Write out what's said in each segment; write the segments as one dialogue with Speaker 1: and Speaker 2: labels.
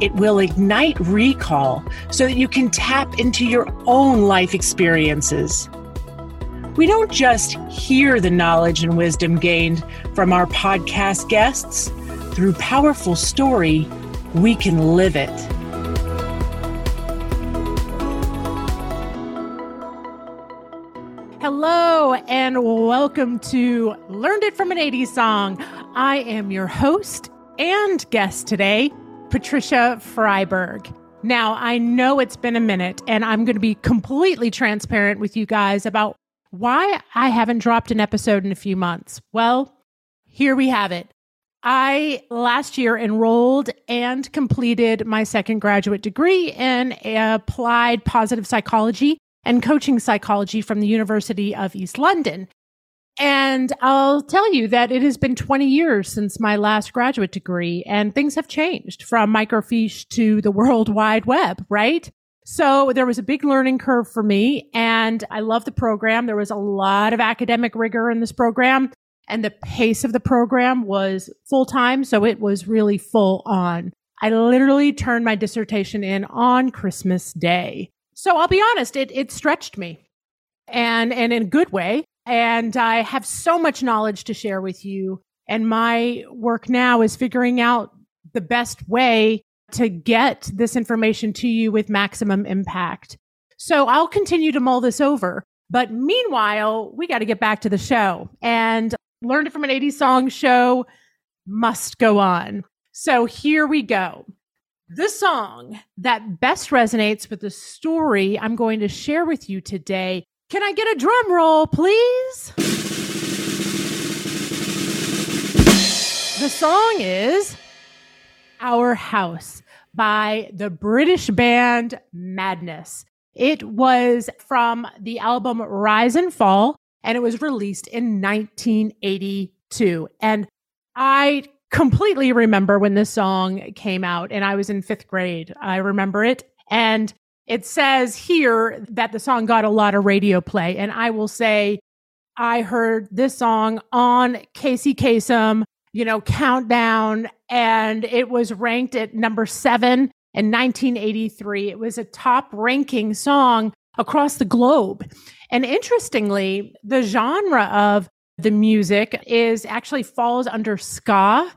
Speaker 1: It will ignite recall so that you can tap into your own life experiences. We don't just hear the knowledge and wisdom gained from our podcast guests. Through powerful story, we can live it. Hello, and welcome to Learned It from an 80s Song. I am your host and guest today, Patricia Freiberg. Now, I know it's been a minute, and I'm going to be completely transparent with you guys about why I haven't dropped an episode in a few months. Well, here we have it. I last year enrolled and completed my second graduate degree in applied positive psychology and coaching psychology from the University of East London. And I'll tell you that it has been 20 years since my last graduate degree, and things have changed from microfiche to the World Wide Web, right? So there was a big learning curve for me, and I love the program. There was a lot of academic rigor in this program, and the pace of the program was full time, so it was really full on. I literally turned my dissertation in on Christmas Day. So I'll be honest, it, it stretched me and, and in a good way. And I have so much knowledge to share with you. And my work now is figuring out the best way to get this information to you with maximum impact. So I'll continue to mull this over. But meanwhile, we got to get back to the show and learned it from an 80s song show must go on. So here we go. The song that best resonates with the story I'm going to share with you today can I get a drum roll, please? The song is Our House by the British band Madness. It was from the album Rise and Fall, and it was released in 1982. And I completely remember when this song came out, and I was in fifth grade. I remember it. And it says here that the song got a lot of radio play. And I will say, I heard this song on Casey Kasem, you know, countdown, and it was ranked at number seven in 1983. It was a top ranking song across the globe. And interestingly, the genre of the music is actually falls under ska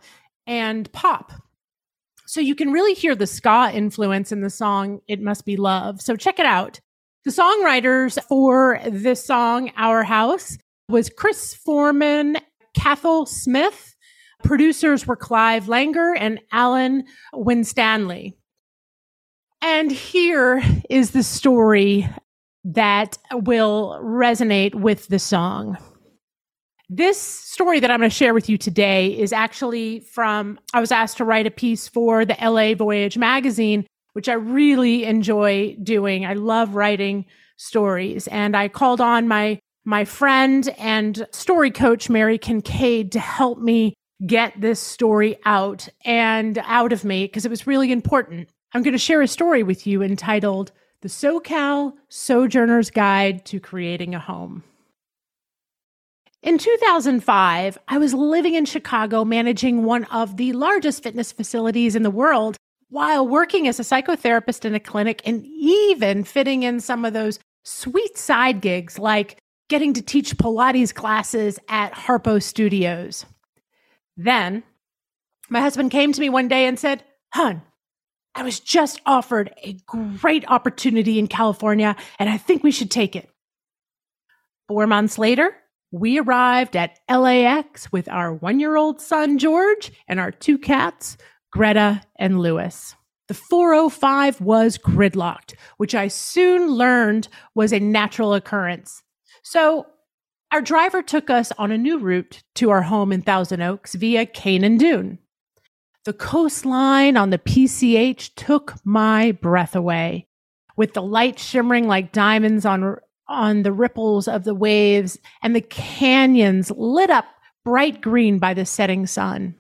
Speaker 1: and pop. So you can really hear the ska influence in the song It Must Be Love. So check it out. The songwriters for this song, Our House, was Chris Foreman, Cathal Smyth. Producers were Clive Langer and Alan Winstanley. And here is the story that will resonate with the song. This story that I'm going to share with you today is actually from, I was asked to write a piece for the LA Voyage magazine, which I really enjoy doing. I love writing stories. And I called on my, my friend and story coach, Mary Kincaid, to help me get this story out and out of me because it was really important. I'm going to share a story with you entitled The SoCal Sojourner's Guide to Creating a Home. In 2005, I was living in Chicago managing one of the largest fitness facilities in the world while working as a psychotherapist in a clinic and even fitting in some of those sweet side gigs like getting to teach Pilates classes at Harpo Studios. Then my husband came to me one day and said, Hun, I was just offered a great opportunity in California and I think we should take it. Four months later, we arrived at LAX with our one year old son, George, and our two cats, Greta and Lewis. The 405 was gridlocked, which I soon learned was a natural occurrence. So our driver took us on a new route to our home in Thousand Oaks via Kanan Dume. The coastline on the PCH took my breath away, with the light shimmering like diamonds on, on the ripples of the waves and the canyons lit up bright green by the setting sun.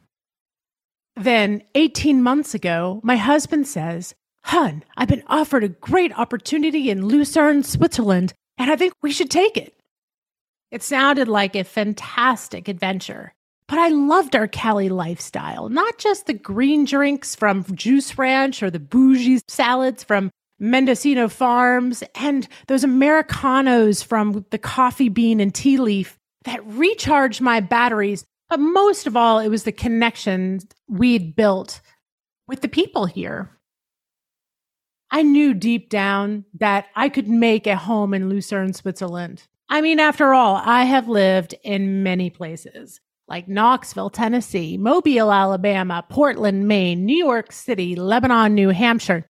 Speaker 1: Then, 18 months ago, my husband says, Hun, I've been offered a great opportunity in Lucerne, Switzerland, and I think we should take it. It sounded like a fantastic adventure. But I loved our Cali lifestyle, not just the green drinks from Juice Ranch or the bougie salads from Mendocino Farms and those Americanos from the coffee bean and tea leaf that recharged my batteries. But most of all, it was the connections we'd built with the people here. I knew deep down that I could make a home in Lucerne, Switzerland. I mean, after all, I have lived in many places like Knoxville, Tennessee, Mobile, Alabama, Portland, Maine, New York City, Lebanon, New Hampshire.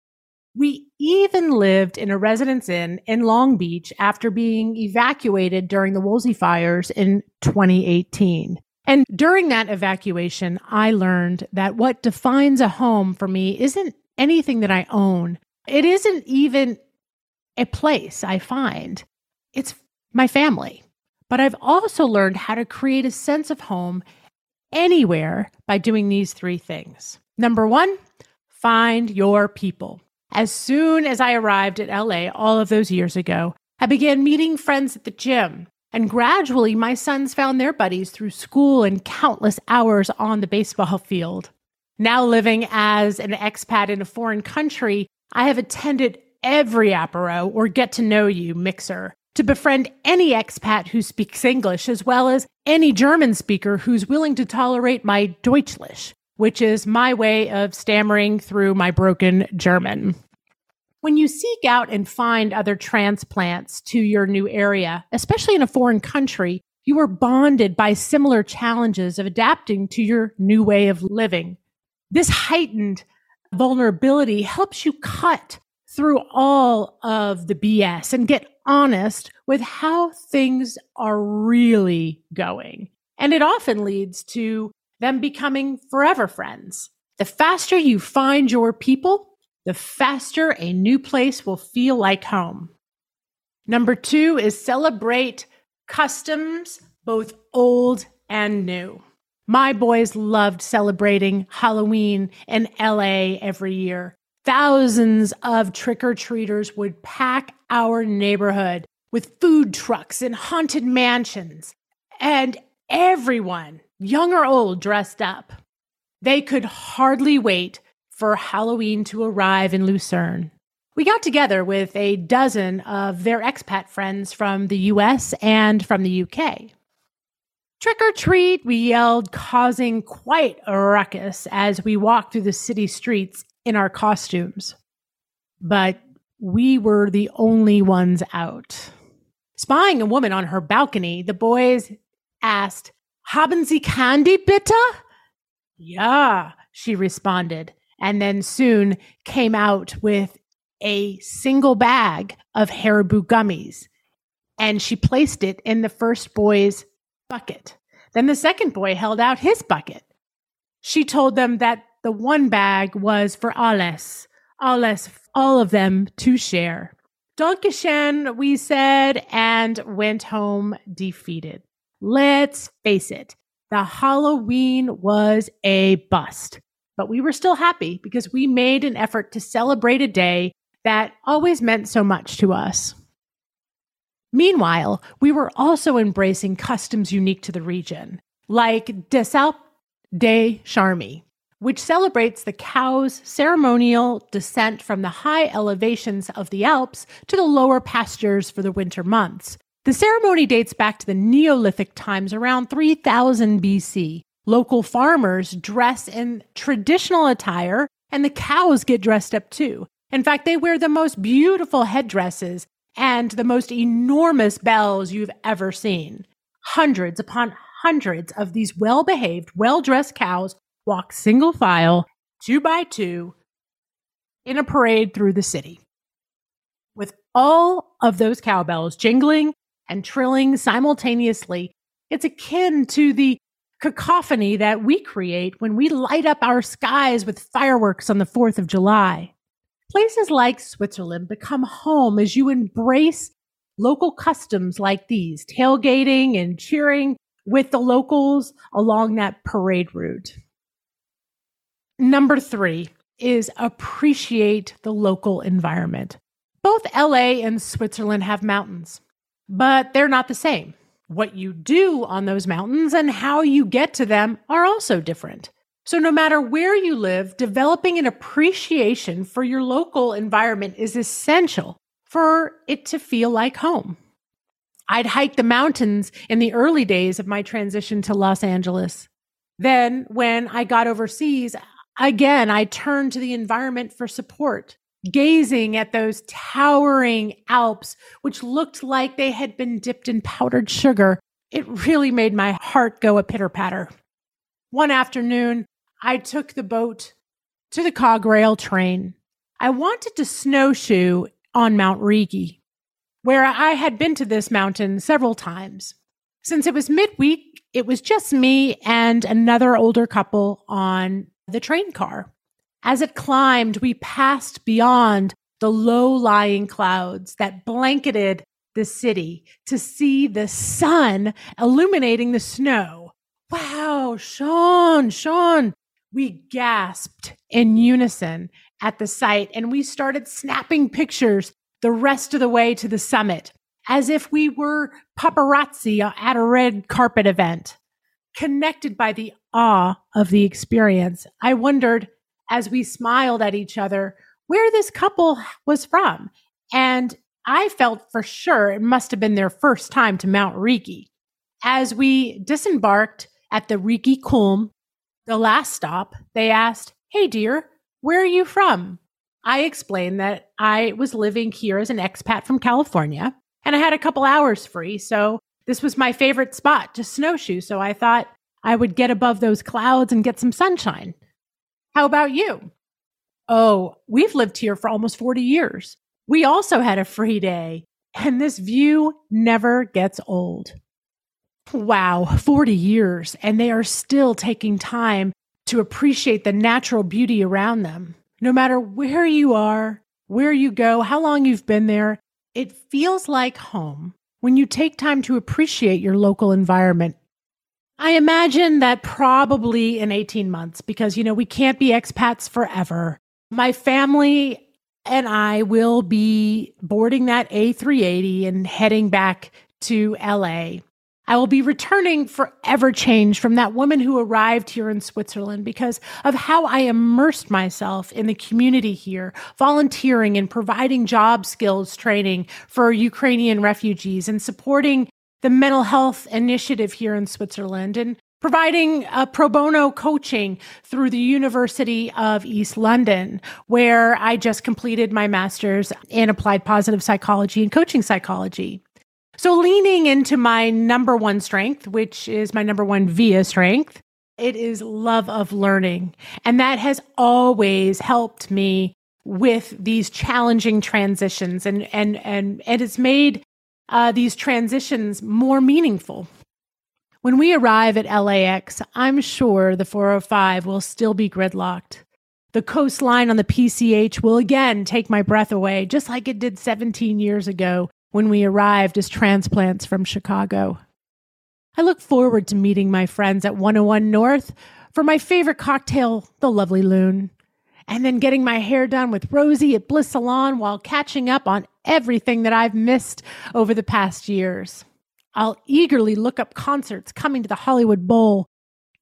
Speaker 1: We even lived in a residence inn in Long Beach after being evacuated during the Woolsey fires in 2018. And during that evacuation, I learned that what defines a home for me isn't anything that I own. It isn't even a place I find. It's my family. But I've also learned how to create a sense of home anywhere by doing these three things. Number one, find your people. As soon as I arrived at LA all of those years ago, I began meeting friends at the gym. And gradually, my sons found their buddies through school and countless hours on the baseball field. Now, living as an expat in a foreign country, I have attended every apero or get to know you mixer to befriend any expat who speaks English, as well as any German speaker who's willing to tolerate my Deutschlish, which is my way of stammering through my broken German. When you seek out and find other transplants to your new area, especially in a foreign country, you are bonded by similar challenges of adapting to your new way of living. This heightened vulnerability helps you cut through all of the BS and get honest with how things are really going. And it often leads to them becoming forever friends. The faster you find your people, the faster a new place will feel like home. Number two is celebrate customs, both old and new. My boys loved celebrating Halloween in LA every year. Thousands of trick or treaters would pack our neighborhood with food trucks and haunted mansions, and everyone, young or old, dressed up. They could hardly wait for Halloween to arrive in Lucerne. We got together with a dozen of their expat friends from the US and from the UK. Trick or treat, we yelled, causing quite a ruckus as we walked through the city streets in our costumes, but we were the only ones out. Spying a woman on her balcony, the boys asked, Haben Sie candy, bitte? Yeah, she responded, and then soon came out with a single bag of Haribo gummies. And she placed it in the first boy's bucket. Then the second boy held out his bucket. She told them that the one bag was for alles, alles, all of them to share. Dankeschön, we said, and went home defeated. Let's face it, the Halloween was a bust, but we were still happy because we made an effort to celebrate a day that always meant so much to us. Meanwhile, we were also embracing customs unique to the region, like Désalpe de Charmey, which celebrates the cow's ceremonial descent from the high elevations of the Alps to the lower pastures for the winter months. The ceremony dates back to the Neolithic times around 3000 BC. Local farmers dress in traditional attire, and the cows get dressed up too. In fact, they wear the most beautiful headdresses and the most enormous bells you've ever seen. Hundreds upon hundreds of these well behaved, well dressed cows walk single file, two by two, in a parade through the city. With all of those cowbells jingling and trilling simultaneously, it's akin to the cacophony that we create when we light up our skies with fireworks on the 4th of July. Places like Switzerland become home as you embrace local customs like these, tailgating and cheering with the locals along that parade route. Number three is appreciate the local environment. Both LA and Switzerland have mountains, but they're not the same. What you do on those mountains and how you get to them are also different. So, no matter where you live, developing an appreciation for your local environment is essential for it to feel like home. I'd hike the mountains in the early days of my transition to Los Angeles. Then, when I got overseas, again, I turned to the environment for support, gazing at those towering Alps, which looked like they had been dipped in powdered sugar. It really made my heart go a pitter patter. One afternoon, I took the boat to the cog rail train. I wanted to snowshoe on Mount Rigi, where I had been to this mountain several times. Since it was midweek, it was just me and another older couple on the train car. As it climbed, we passed beyond the low lying clouds that blanketed the city to see the sun illuminating the snow. Wow, schön, schön, we gasped in unison at the sight and we started snapping pictures the rest of the way to the summit as if we were paparazzi at a red carpet event. Connected by the awe of the experience, I wondered as we smiled at each other where this couple was from. And I felt for sure it must have been their first time to Mount Rigi. As we disembarked at the Rigi Kulm the last stop, they asked, Hey, dear, where are you from? I explained that I was living here as an expat from California and I had a couple hours free. So this was my favorite spot to snowshoe. So I thought I would get above those clouds and get some sunshine. How about you? Oh, we've lived here for almost 40 years. We also had a free day, and this view never gets old. Wow, 40 years, and they are still taking time to appreciate the natural beauty around them. No matter where you are, where you go, how long you've been there, it feels like home when you take time to appreciate your local environment. I imagine that probably in 18 months, because, you know, we can't be expats forever. My family and I will be boarding that A380 and heading back to LA. I will be returning forever changed from that woman who arrived here in Switzerland because of how I immersed myself in the community here, volunteering and providing job skills training for Ukrainian refugees and supporting the mental health initiative here in Switzerland and providing a pro bono coaching through the University of East London, where I just completed my master's in applied positive psychology and coaching psychology. So, leaning into my number one strength, which is my number one VIA strength, it is love of learning. And that has always helped me with these challenging transitions and, and, and, and it's made uh, these transitions more meaningful. When we arrive at LAX, I'm sure the 405 will still be gridlocked. The coastline on the PCH will again take my breath away, just like it did 17 years ago when we arrived as transplants from Chicago. I look forward to meeting my friends at 101 North for my favorite cocktail, the Lovely Loon, and then getting my hair done with Rosie at Bliss Salon while catching up on everything that I've missed over the past years. I'll eagerly look up concerts coming to the Hollywood Bowl,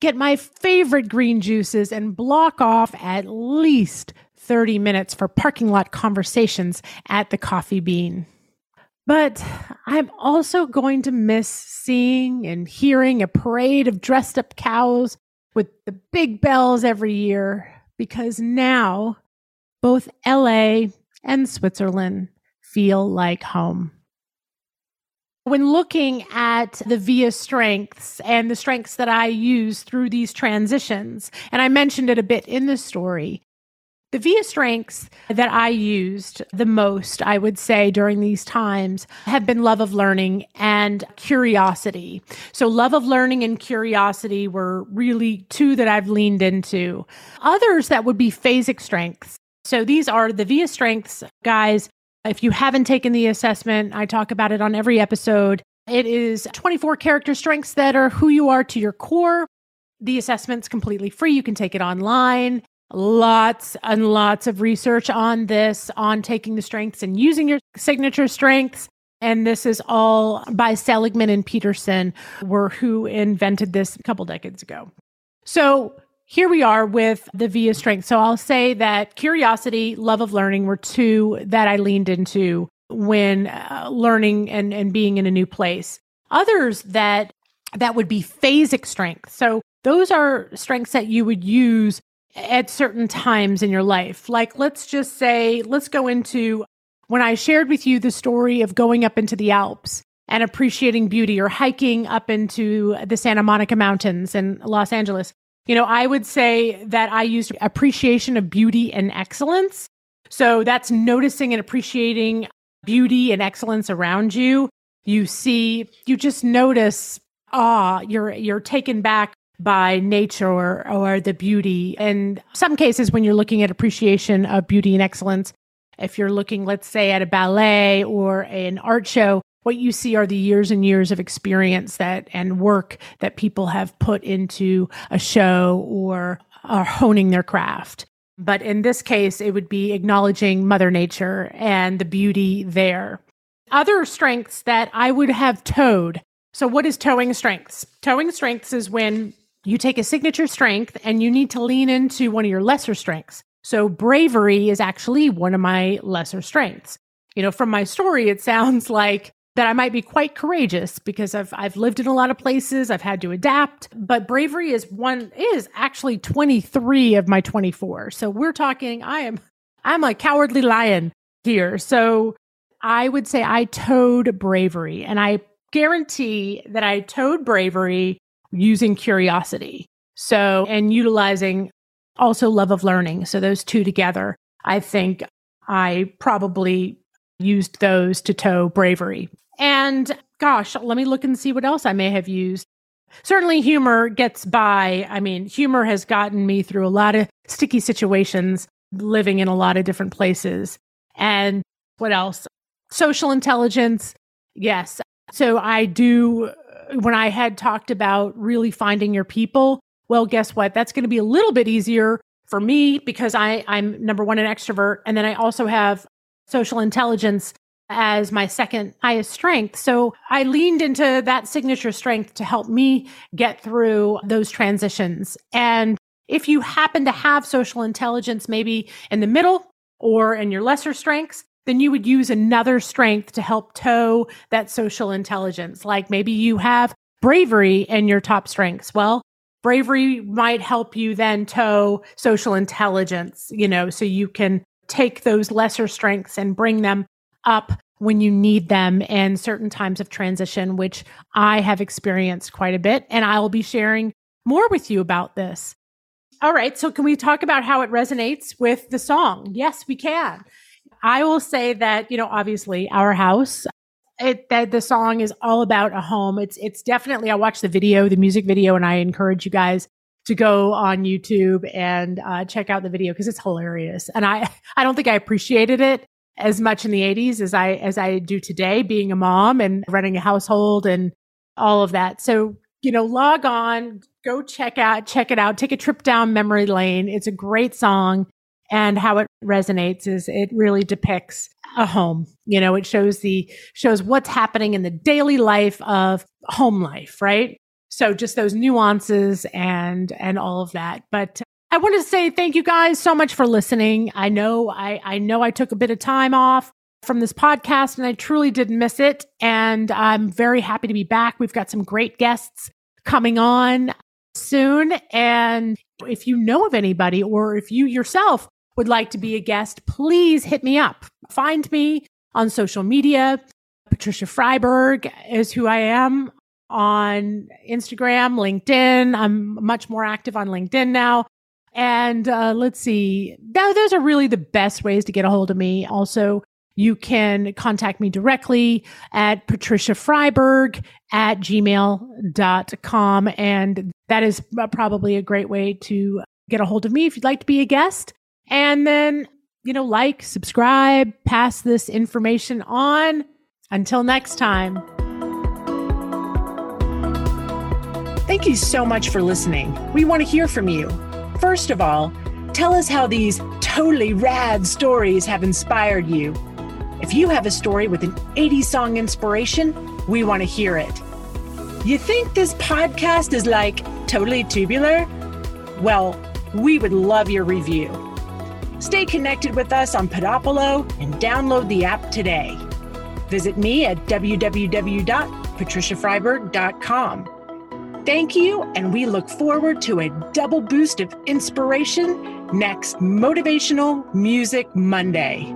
Speaker 1: get my favorite green juices, and block off at least 30 minutes for parking lot conversations at the Coffee Bean. But I'm also going to miss seeing and hearing a parade of dressed up cows with the big bells every year because now both LA and Switzerland feel like home. When looking at the VIA strengths and the strengths that I use through these transitions, and I mentioned it a bit in the story, The VIA strengths that I used the most, I would say, during these times have been love of learning and curiosity. So, love of learning and curiosity were really two that I've leaned into. Others that would be phasic strengths. So, these are the VIA strengths, guys. If you haven't taken the assessment, I talk about it on every episode. It is 24 character strengths that are who you are to your core. The assessment's completely free. You can take it online lots and lots of research on this, on taking the strengths and using your signature strengths. And this is all by Seligman and Peterson, were who invented this a couple decades ago. So here we are with the VIA strength. So I'll say that curiosity, love of learning were two that I leaned into when uh, learning and, and being in a new place. Others that that would be phasic strength. So those are strengths that you would use at certain times in your life. Like, let's just say, let's go into when I shared with you the story of going up into the Alps and appreciating beauty or hiking up into the Santa Monica Mountains in Los Angeles. You know, I would say that I used appreciation of beauty and excellence. So that's noticing and appreciating beauty and excellence around you. You see, you just notice awe, you're you're taken back by nature or, or the beauty. And some cases, when you're looking at appreciation of beauty and excellence, if you're looking, let's say, at a ballet or an art show, what you see are the years and years of experience that and work that people have put into a show or are honing their craft. But in this case, it would be acknowledging Mother Nature and the beauty there. Other strengths that I would have towed. So, what is towing strengths? Towing strengths is when you take a signature strength and you need to lean into one of your lesser strengths. So bravery is actually one of my lesser strengths. You know, from my story, it sounds like that I might be quite courageous because I've I've lived in a lot of places, I've had to adapt, but bravery is one is actually 23 of my 24. So we're talking I am I'm a cowardly lion here. So I would say I towed bravery and I guarantee that I towed bravery using curiosity. So, and utilizing also love of learning. So, those two together, I think I probably used those to tow bravery. And gosh, let me look and see what else I may have used. Certainly, humor gets by. I mean, humor has gotten me through a lot of sticky situations, living in a lot of different places. And what else? Social intelligence. Yes. So I do when I had talked about really finding your people, well, guess what? That's going to be a little bit easier for me because I, I'm number one, an extrovert. And then I also have social intelligence as my second highest strength. So I leaned into that signature strength to help me get through those transitions. And if you happen to have social intelligence, maybe in the middle or in your lesser strengths, then you would use another strength to help tow that social intelligence. Like maybe you have bravery in your top strengths. Well, bravery might help you then tow social intelligence, you know, so you can take those lesser strengths and bring them up when you need them in certain times of transition, which I have experienced quite a bit. And I will be sharing more with you about this. All right. So, can we talk about how it resonates with the song? Yes, we can. I will say that, you know, obviously our house, it, that the song is all about a home. It's, it's definitely, I watched the video, the music video, and I encourage you guys to go on YouTube and uh, check out the video because it's hilarious. And I, I don't think I appreciated it as much in the 80s as I, as I do today, being a mom and running a household and all of that. So, you know, log on, go check out, check it out, take a trip down memory lane. It's a great song and how it resonates is it really depicts a home you know it shows the shows what's happening in the daily life of home life right so just those nuances and and all of that but i want to say thank you guys so much for listening i know i i know i took a bit of time off from this podcast and i truly did miss it and i'm very happy to be back we've got some great guests coming on soon and if you know of anybody or if you yourself would like to be a guest, please hit me up. Find me on social media. Patricia Freiberg is who I am on Instagram, LinkedIn. I'm much more active on LinkedIn now. And uh, let's see, th- those are really the best ways to get a hold of me. Also, you can contact me directly at Patricia Freiberg at gmail.com. And that is probably a great way to get a hold of me if you'd like to be a guest. And then, you know, like, subscribe, pass this information on. Until next time.
Speaker 2: Thank you so much for listening. We want to hear from you. First of all, tell us how these totally rad stories have inspired you. If you have a story with an 80s song inspiration, we want to hear it. You think this podcast is like totally tubular? Well, we would love your review. Stay connected with us on Podopolo and download the app today. Visit me at www.patriciafreiberg.com. Thank you, and we look forward to a double boost of inspiration next Motivational Music Monday.